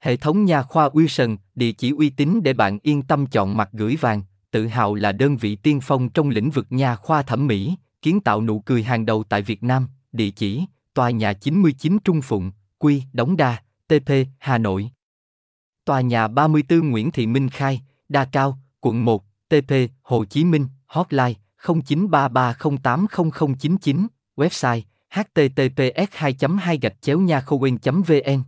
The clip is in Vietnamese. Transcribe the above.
Hệ thống nha khoa Wilson, địa chỉ uy tín để bạn yên tâm chọn mặt gửi vàng, tự hào là đơn vị tiên phong trong lĩnh vực nha khoa thẩm mỹ, kiến tạo nụ cười hàng đầu tại Việt Nam, địa chỉ, tòa nhà 99 Trung Phụng, Quy, Đống Đa, TP, Hà Nội. Tòa nhà 34 Nguyễn Thị Minh Khai, Đa Cao, quận 1, TP, Hồ Chí Minh, hotline 0933080099, website https 2 2 nha vn